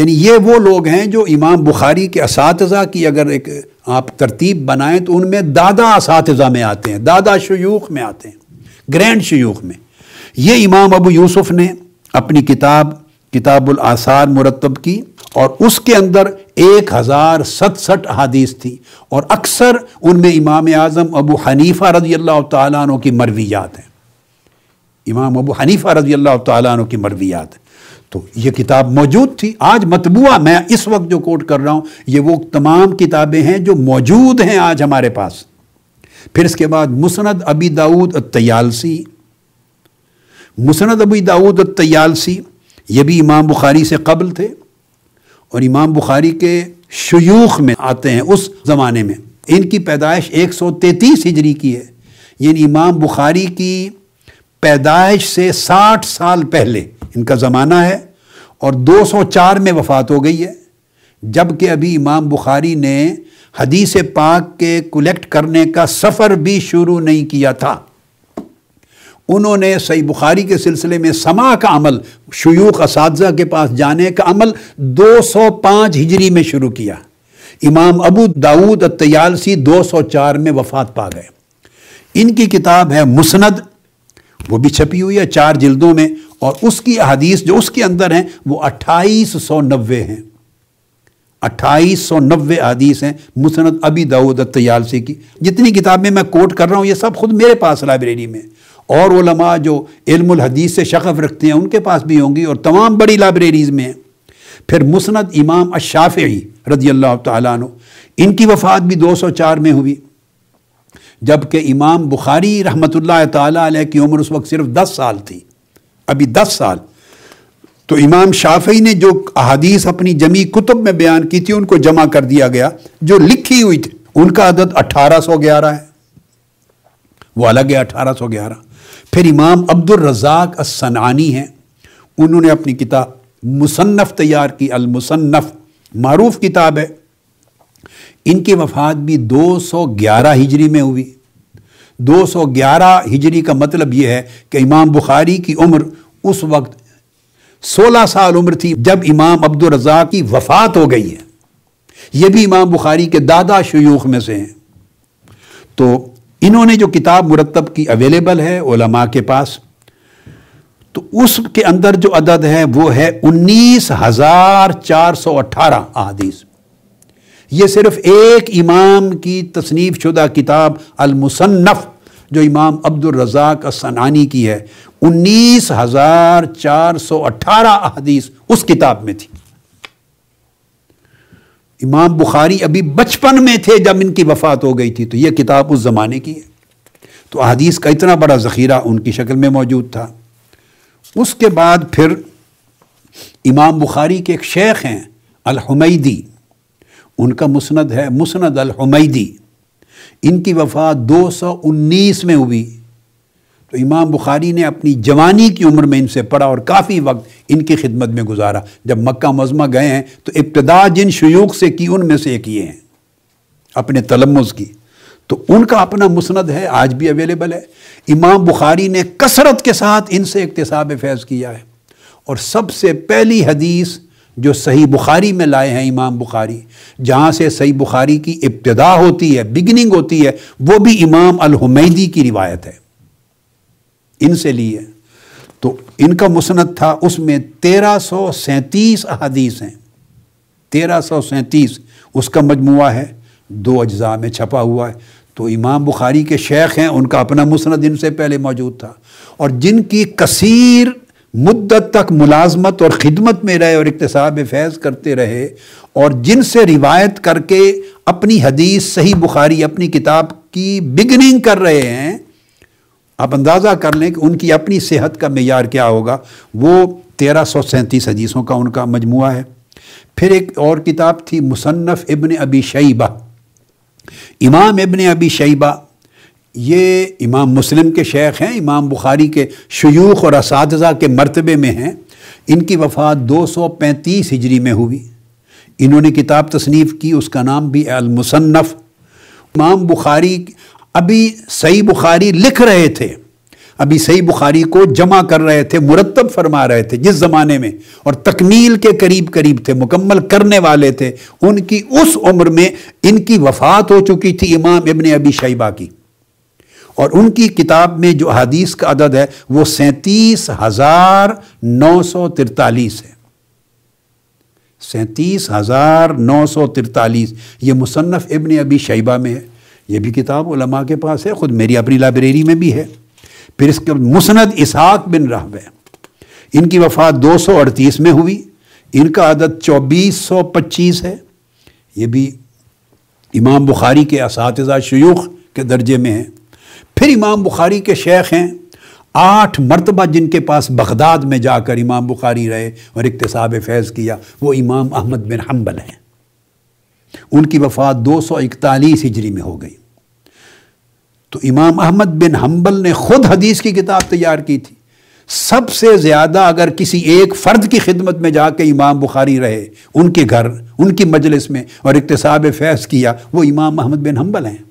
یعنی یہ وہ لوگ ہیں جو امام بخاری کے اساتذہ کی اگر ایک آپ ترتیب بنائیں تو ان میں دادا اساتذہ میں آتے ہیں، دادا شیوخ میں آتے ہیں، گرینڈ شیوخ میں۔ یہ امام ابو یوسف نے اپنی کتاب کتاب الآثار مرتب کی اور اس کے اندر ایک ہزار ستسٹھ احادیث تھی اور اکثر ان میں امام اعظم ابو حنیفہ رضی اللہ تعالیٰ عنہ کی مرویات ہیں۔ امام ابو حنیفہ رضی اللہ تعالیٰ عنہ کی مرویات۔ تو یہ کتاب موجود تھی، آج مطبوعہ، میں اس وقت جو کوٹ کر رہا ہوں، یہ وہ تمام کتابیں ہیں جو موجود ہیں آج ہمارے پاس۔ پھر اس کے بعد مسند ابی داود التیالسی مسند ابی داود التیالسی یہ بھی امام بخاری سے قبل تھے اور امام بخاری کے شیوخ میں آتے ہیں اس زمانے میں۔ ان کی پیدائش ایک سو تینتیس ہجری کی ہے یعنی امام بخاری کی پیدائش سے ساٹھ سال پہلے۔ ان کا زمانہ ہے اور دو سو چار میں وفات ہو گئی ہے جبکہ ابھی امام بخاری نے حدیث پاک کے کلیکٹ کرنے کا سفر بھی شروع نہیں کیا تھا۔ انہوں نے صحیح بخاری کے سلسلے میں سما کا عمل، شیوخ اساتذہ کے پاس جانے کا عمل دو سو پانچ ہجری میں شروع کیا۔ امام ابو داود التیالسی دو سو چار میں وفات پا گئے۔ ان کی کتاب ہے مسند، وہ بھی چھپی ہوئی ہے چار جلدوں میں۔ اور اس کی احادیث جو اس کے اندر ہیں وہ اٹھائیس سو نوے ہیں۔ اٹھائیس سو نوے حدیث ہیں مسند ابی داود تیالسی کی۔ جتنی کتابیں میں کوٹ کر رہا ہوں، یہ سب خود میرے پاس لائبریری میں اور علماء جو علم الحدیث سے شغف رکھتے ہیں، ان کے پاس بھی ہوں گی اور تمام بڑی لائبریریز میں ہیں۔ پھر مسند امام الشافعی رضی اللہ تعالیٰ عنہ، ان کی وفات بھی دو سو چار میں ہوئی۔ جبکہ امام بخاری رحمۃ اللہ تعالیٰ علیہ کی عمر اس وقت صرف دس سال تھی۔ ابھی دس سال۔ تو امام شافعی نے جو احادیث اپنی جمی کتب میں بیان کی تھی، ان کو جمع کر دیا گیا، جو لکھی ہوئی تھی۔ ان کا عدد اٹھارہ سو گیارہ ہے۔ وہ الگ ہے، اٹھارہ سو گیارہ۔ پھر امام عبد الرزاق السنعانی ہیں۔ انہوں نے اپنی کتاب مصنف تیار کی، المصنف معروف کتاب ہے۔ ان کی وفات بھی دو سو گیارہ ہجری میں ہوئی۔ دو سو گیارہ ہجری کا مطلب یہ ہے کہ امام بخاری کی عمر اس وقت سولہ سال عمر تھی جب امام عبد الرزاق کی وفات ہو گئی ہے۔ یہ بھی امام بخاری کے دادا شیوخ میں سے ہیں۔ تو انہوں نے جو کتاب مرتب کی اویلیبل ہے علماء کے پاس، تو اس کے اندر جو عدد ہے وہ ہے انیس ہزار چار سو اٹھارہ احادیث۔ یہ صرف ایک امام کی تصنیف شدہ کتاب المصنف جو امام عبد الرزاق السنانی کی ہے، انیس ہزار چار سو اٹھارہ احادیث اس کتاب میں تھی۔ امام بخاری ابھی بچپن میں تھے جب ان کی وفات ہو گئی تھی، تو یہ کتاب اس زمانے کی ہے۔ تو احادیث کا اتنا بڑا ذخیرہ ان کی شکل میں موجود تھا۔ اس کے بعد پھر امام بخاری کے ایک شیخ ہیں، الحمیدی۔ ان کا مسند ہے، مسند الحمیدی۔ ان کی وفات دو سو انیس میں ہوئی۔ تو امام بخاری نے اپنی جوانی کی عمر میں ان سے پڑھا اور کافی وقت ان کی خدمت میں گزارا۔ جب مکہ مزمہ گئے ہیں تو ابتدا جن شیوخ سے کی ان میں سے ایک یہ ہیں، اپنے تلمز کی۔ تو ان کا اپنا مسند ہے، آج بھی اویلیبل ہے۔ امام بخاری نے کثرت کے ساتھ ان سے اقتصاب فیض کیا ہے۔ اور سب سے پہلی حدیث جو صحیح بخاری میں لائے ہیں امام بخاری، جہاں سے صحیح بخاری کی ابتدا ہوتی ہے بگننگ ہوتی ہے، وہ بھی امام الحمیدی کی روایت ہے۔ ان سے لی ہے تو ان کا مسند تھا، اس میں تیرہ سو سینتیس احادیث ہیں۔ تیرہ سو سینتیس، اس کا مجموعہ ہے۔ دو اجزاء میں چھپا ہوا ہے۔ تو امام بخاری کے شیخ ہیں، ان کا اپنا مسند ان سے پہلے موجود تھا۔ اور جن کی کثیر مدت تک ملازمت اور خدمت میں رہے اور اقتصاب فیض کرتے رہے اور جن سے روایت کر کے اپنی حدیث صحیح بخاری اپنی کتاب کی بگننگ کر رہے ہیں، آپ اندازہ کر لیں کہ ان کی اپنی صحت کا معیار کیا ہوگا۔ وہ تیرہ سو سینتیس حدیثوں کا ان کا مجموعہ ہے۔ پھر ایک اور کتاب تھی مصنف ابن ابی شیبہ۔ امام ابن ابی شیبہ یہ امام مسلم کے شیخ ہیں، امام بخاری کے شیوخ اور اساتذہ کے مرتبے میں ہیں۔ ان کی وفات دو سو پینتیس ہجری میں ہوئی۔ انہوں نے کتاب تصنیف کی، اس کا نام بھی المصنف۔ امام بخاری ابھی صحیح بخاری لکھ رہے تھے۔ ابھی صحیح بخاری کو جمع کر رہے تھے، مرتب فرما رہے تھے۔ جس زمانے میں اور تکمیل کے قریب قریب تھے، مکمل کرنے والے تھے، ان کی اس عمر میں ان کی وفات ہو چکی تھی امام ابن ابی شیبہ کی۔ اور ان کی کتاب میں جو حدیث کا عدد ہے وہ سینتیس ہزار نو سو ترتالیس ہے۔ سینتیس ہزار نو سو ترتالیس۔ یہ مصنف ابن ابی شیبہ میں ہے۔ یہ بھی کتاب علماء کے پاس ہے، خود میری اپنی لائبریری میں بھی ہے۔ پھر اس کے مسند اسحاق بن رحب ہے۔ ان کی وفات دو سو اڑتیس میں ہوئی۔ ان کا عدد چوبیس سو پچیس ہے۔ یہ بھی امام بخاری کے اساتذہ شیوخ کے درجے میں ہیں پھر امام بخاری کے شیخ ہیں۔ آٹھ مرتبہ جن کے پاس بغداد میں جا کر امام بخاری رہے اور اقتصاب فیض کیا، وہ امام احمد بن حنبل ہیں۔ ان کی وفات دو سو اکتالیس ہجری میں ہو گئی۔ تو امام احمد بن حنبل نے خود حدیث کی کتاب تیار کی تھی۔ سب سے زیادہ اگر کسی ایک فرد کی خدمت میں جا کے امام بخاری رہے، ان کے گھر، ان کی مجلس میں اور اقتصاب فیض کیا، وہ امام محمد بن حنبل ہیں۔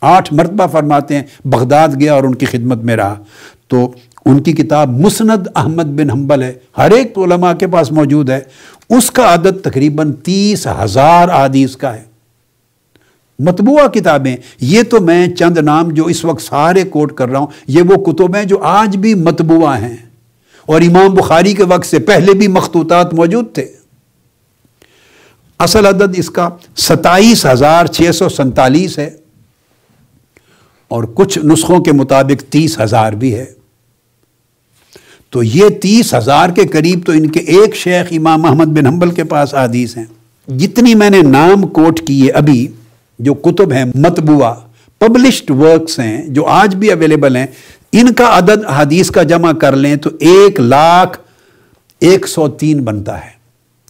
آٹھ مرتبہ فرماتے ہیں، بغداد گیا اور ان کی خدمت میں رہا۔ تو ان کی کتاب مسند احمد بن حنبل ہے، ہر ایک علماء کے پاس موجود ہے۔ اس کا عدد تقریباً تیس ہزار حدیث کا ہے۔ مطبوعہ کتابیں، یہ تو میں چند نام جو اس وقت سارے کوٹ کر رہا ہوں، یہ وہ کتب ہیں جو آج بھی مطبوعہ ہیں۔ اور امام بخاری کے وقت سے پہلے بھی مخطوطات موجود تھے۔ اصل عدد اس کا ستائیس ہزار چھ سو سنتالیس ہے۔ اور کچھ نسخوں کے مطابق تیس ہزار بھی ہے۔ تو یہ تیس ہزار کے قریب تو ان کے ایک شیخ امام محمد بن حنبل کے پاس حدیث ہیں۔ جتنی میں نے نام کوٹ کیے ابھی جو کتب ہیں متبوعہ پبلشڈ ورکس ہیں، جو آج بھی اویلیبل ہیں، ان کا عدد حدیث کا جمع کر لیں تو ایک لاکھ ایک سو تین بنتا ہے۔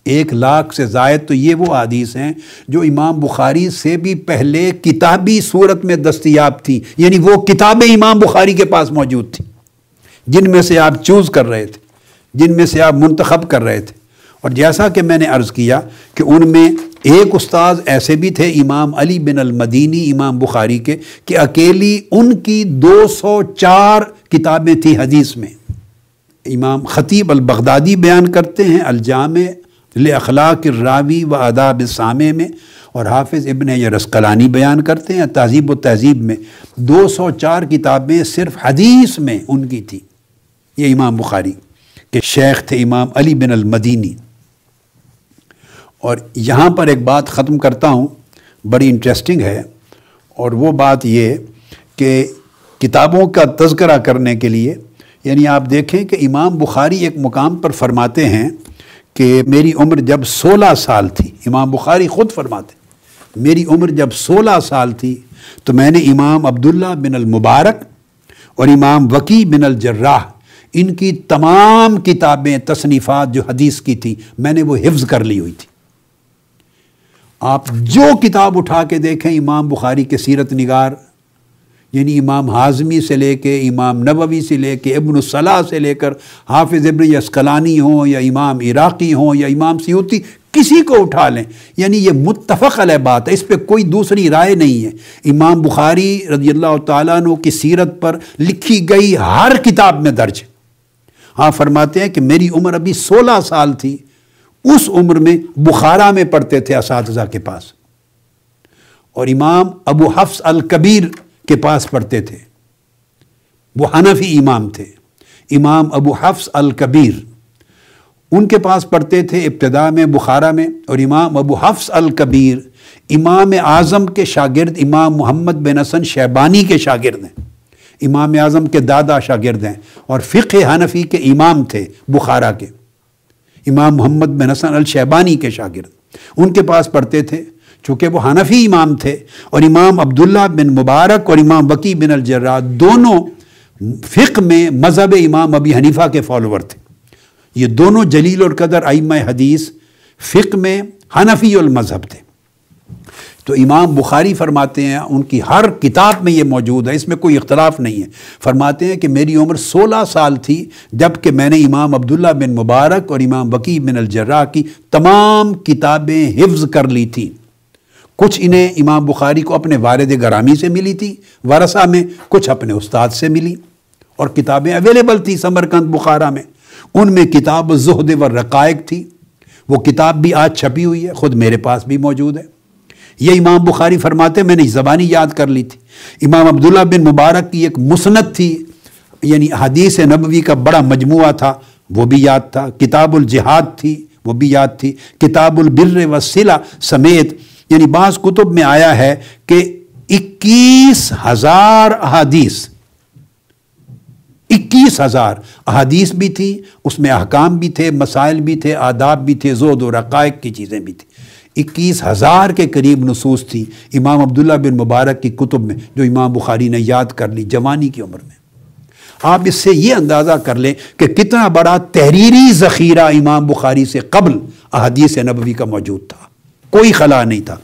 ایک لاکھ سے زائد تو یہ وہ حدیث ہیں جو امام بخاری سے بھی پہلے کتابی صورت میں دستیاب تھی یعنی وہ کتابیں امام بخاری کے پاس موجود تھیں۔ جن میں سے آپ چوز کر رہے تھے، جن میں سے آپ منتخب کر رہے تھے۔ اور جیسا کہ میں نے عرض کیا کہ ان میں ایک استاذ ایسے بھی تھے، امام علی بن المدینی، امام بخاری کے، کہ اکیلی ان کی دو سو چار کتابیں تھیں حدیث میں۔ امام خطیب البغدادی بیان کرتے ہیں، الجامع اخلاق الراوی و آداب سامع میں اور حافظ ابن یرسقلانی بیان کرتے ہیں تہذیب و تہذیب میں۔ دو سو چار کتابیں صرف حدیث میں ان کی تھی یہ امام بخاری کہ شیخ تھے، امام علی بن المدینی۔ اور یہاں پر ایک بات ختم کرتا ہوں، بڑی انٹرسٹنگ ہے۔ اور وہ بات یہ کہ کتابوں کا تذکرہ کرنے کے لیے یعنی آپ دیکھیں کہ امام بخاری ایک مقام پر فرماتے ہیں کہ میری عمر جب سولہ سال تھی، امام بخاری خود فرماتے میری عمر جب سولہ سال تھی تو میں نے امام عبداللہ بن المبارک اور امام وکی بن الجراح، ان کی تمام کتابیں، تصنیفات جو حدیث کی تھی میں نے وہ حفظ کر لی ہوئی تھی۔ آپ جو کتاب اٹھا کے دیکھیں، امام بخاری کے سیرت نگار یعنی امام ہاضمی سے لے کے امام نبوی سے لے کے ابن الصلاح سے لے کر حافظ ابن یسکلانی ہوں یا امام عراقی ہوں یا امام سیوتی کسی کو اٹھا لیں۔ یعنی یہ متفق علیہ بات ہے، اس پہ کوئی دوسری رائے نہیں ہے۔ امام بخاری رضی اللہ تعالیٰ عنہ کی سیرت پر لکھی گئی ہر کتاب میں درج ہاں فرماتے ہیں کہ میری عمر ابھی سولہ سال تھی۔ اس عمر میں بخارا میں پڑھتے تھے اساتذہ کے پاس۔ اور امام ابو حفظ الکبیر کے پاس پڑھتے تھے۔ وہ حنفی امام تھے۔ امام ابو حفظ الکبیر۔ ان کے پاس پڑھتے تھے ابتدا میں بخارا میں اور امام ابو حفظ الکبیر۔ امام اعظم کے شاگرد امام محمد بن حسن شیبانی کے شاگرد ہیں۔ امام اعظم کے دادا شاگرد ہیں اور فقہ حنفی کے امام تھے بخارا کے۔ امام محمد بن حسن الشیبانی کے شاگرد۔ ان کے پاس پڑھتے تھے چونکہ وہ حنفی امام تھے اور امام عبداللہ بن مبارک اور امام وکی بن الجرا دونوں فقہ میں مذہب امام ابی حنیفہ کے فالوور تھے۔ یہ دونوں جلیل اور قدر ائمہ حدیث فقہ میں حنفی المذہب تھے۔ تو امام بخاری فرماتے ہیں ان کی ہر کتاب میں یہ موجود ہے، اس میں کوئی اختلاف نہیں ہے۔ فرماتے ہیں کہ میری عمر سولہ سال تھی جبکہ میں نے امام عبداللہ بن مبارک اور امام وکی بن الجرا کی تمام کتابیں حفظ کر لی تھیں۔ کچھ انہیں امام بخاری کو اپنے والد گرامی سے ملی تھی، ورثہ میں کچھ اپنے استاد سے ملی۔ اور کتابیں اویلیبل تھی سمرکند بخارا میں۔ ان میں کتاب زہد و رقائق تھی۔ وہ کتاب بھی آج چھپی ہوئی ہے، خود میرے پاس بھی موجود ہے۔ یہ امام بخاری فرماتے، میں نے زبانی یاد کر لی تھی۔ امام عبداللہ بن مبارک کی ایک مسنت تھی یعنی حدیث نبوی کا بڑا مجموعہ تھا، وہ بھی یاد تھا۔ کتاب الجہاد تھی، وہ بھی یاد تھی۔ کتاب البر و سلا سمیت یعنی بعض کتب میں آیا ہے کہ اکیس ہزار احادیث، اکیس ہزار احادیث بھی تھی اس میں احکام بھی تھے، مسائل بھی تھے، آداب بھی تھے زود و رقائق کی چیزیں بھی تھیں۔ اکیس ہزار کے قریب نصوص تھی امام عبداللہ بن مبارک کی کتب میں، جو امام بخاری نے یاد کر لی جوانی کی عمر میں۔ آپ اس سے یہ اندازہ کر لیں کہ کتنا بڑا تحریری ذخیرہ امام بخاری سے قبل احادیث نبوی کا موجود تھا۔ کوئی خلا نہیں تھا۔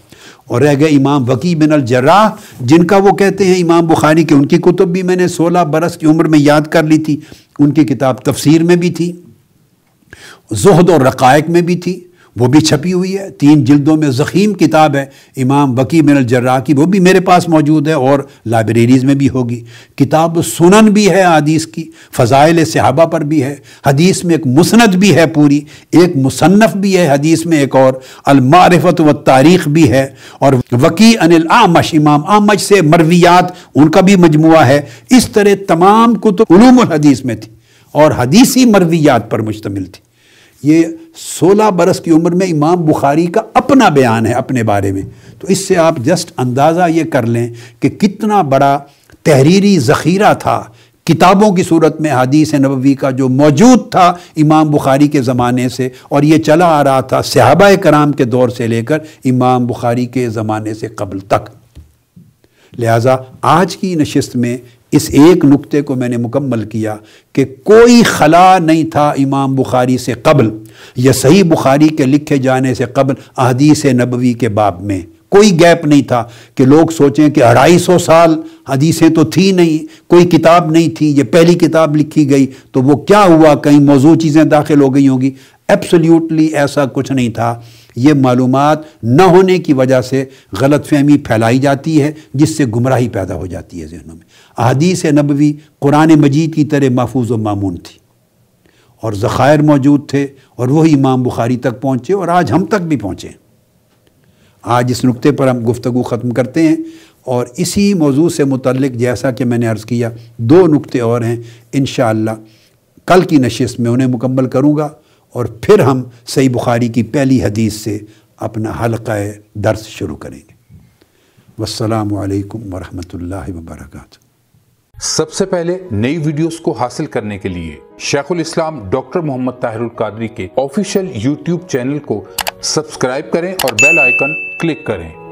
اور رہ گئے امام وکی بن الجراح، جن کا وہ کہتے ہیں، امام بخاری کہ ان کی کتب بھی میں نے سولہ برس کی عمر میں یاد کر لی تھی۔ ان کی کتاب تفسیر میں بھی تھی۔ زہد اور رقائق میں بھی تھی۔ وہ بھی چھپی ہوئی ہے، تین جلدوں میں زخیم کتاب ہے، امام بکی من الجرا کی وہ بھی میرے پاس موجود ہے اور لائبریریز میں بھی ہوگی۔ کتاب سنن بھی ہے حدیث کی، فضائل صحابہ پر بھی ہے، حدیث میں ایک مسند بھی ہے پوری، ایک مصنف بھی ہے حدیث میں ایک اور المعرفت و تاریخ بھی ہے اور وکی ان العامش امام آمش سے مرویات، ان کا بھی مجموعہ ہے۔ اس طرح تمام کتب علوم الحدیث میں تھی اور حدیثی مرویات پر مشتمل تھی۔ یہ سولہ برس کی عمر میں امام بخاری کا اپنا بیان ہے اپنے بارے میں۔ تو اس سے آپ جسٹ اندازہ یہ کر لیں کہ کتنا بڑا تحریری ذخیرہ تھا کتابوں کی صورت میں حدیث نبوی کا جو موجود تھا امام بخاری کے زمانے سے، اور یہ چلا آ رہا تھا صحابہ کرام کے دور سے لے کر امام بخاری کے زمانے سے قبل تک۔ لہٰذا آج کی نشست میں اس ایک نقطے کو میں نے مکمل کیا کہ کوئی خلا نہیں تھا امام بخاری سے قبل یا صحیح بخاری کے لکھے جانے سے قبل احادیث نبوی کے باب میں کوئی گیپ نہیں تھا کہ لوگ سوچیں کہ اڑھائی سو سال حدیثیں تو تھی نہیں، کوئی کتاب نہیں تھی، یہ پہلی کتاب لکھی گئی تو وہ کیا ہوا؟ کہیں موضوع چیزیں داخل ہو گئی ہوں گی۔ ایپسلیوٹلی ایسا کچھ نہیں تھا۔ یہ معلومات نہ ہونے کی وجہ سے غلط فہمی پھیلائی جاتی ہے، جس سے گمراہی پیدا ہو جاتی ہے ذہنوں میں۔ احادیث نبوی قرآن مجید کی طرح محفوظ و معمون تھی۔ اور ذخائر موجود تھے اور وہی امام بخاری تک پہنچے اور آج ہم تک بھی پہنچے آج اس نقطے پر ہم گفتگو ختم کرتے ہیں اور اسی موضوع سے متعلق جیسا کہ میں نے عرض کیا، دو نقطے اور ہیں۔ انشاءاللہ کل کی نشست میں انہیں مکمل کروں گا۔ اور پھر ہم صحیح بخاری کی پہلی حدیث سے اپنا حلقہ درس شروع کریں گے۔ والسلام علیکم ورحمۃ اللہ وبرکاتہ۔ سب سے پہلے نئی ویڈیوز کو حاصل کرنے کے لیے شیخ الاسلام ڈاکٹر محمد طاہر القادری کے آفیشیل یوٹیوب چینل کو سبسکرائب کریں اور بیل آئیکن کلک کریں۔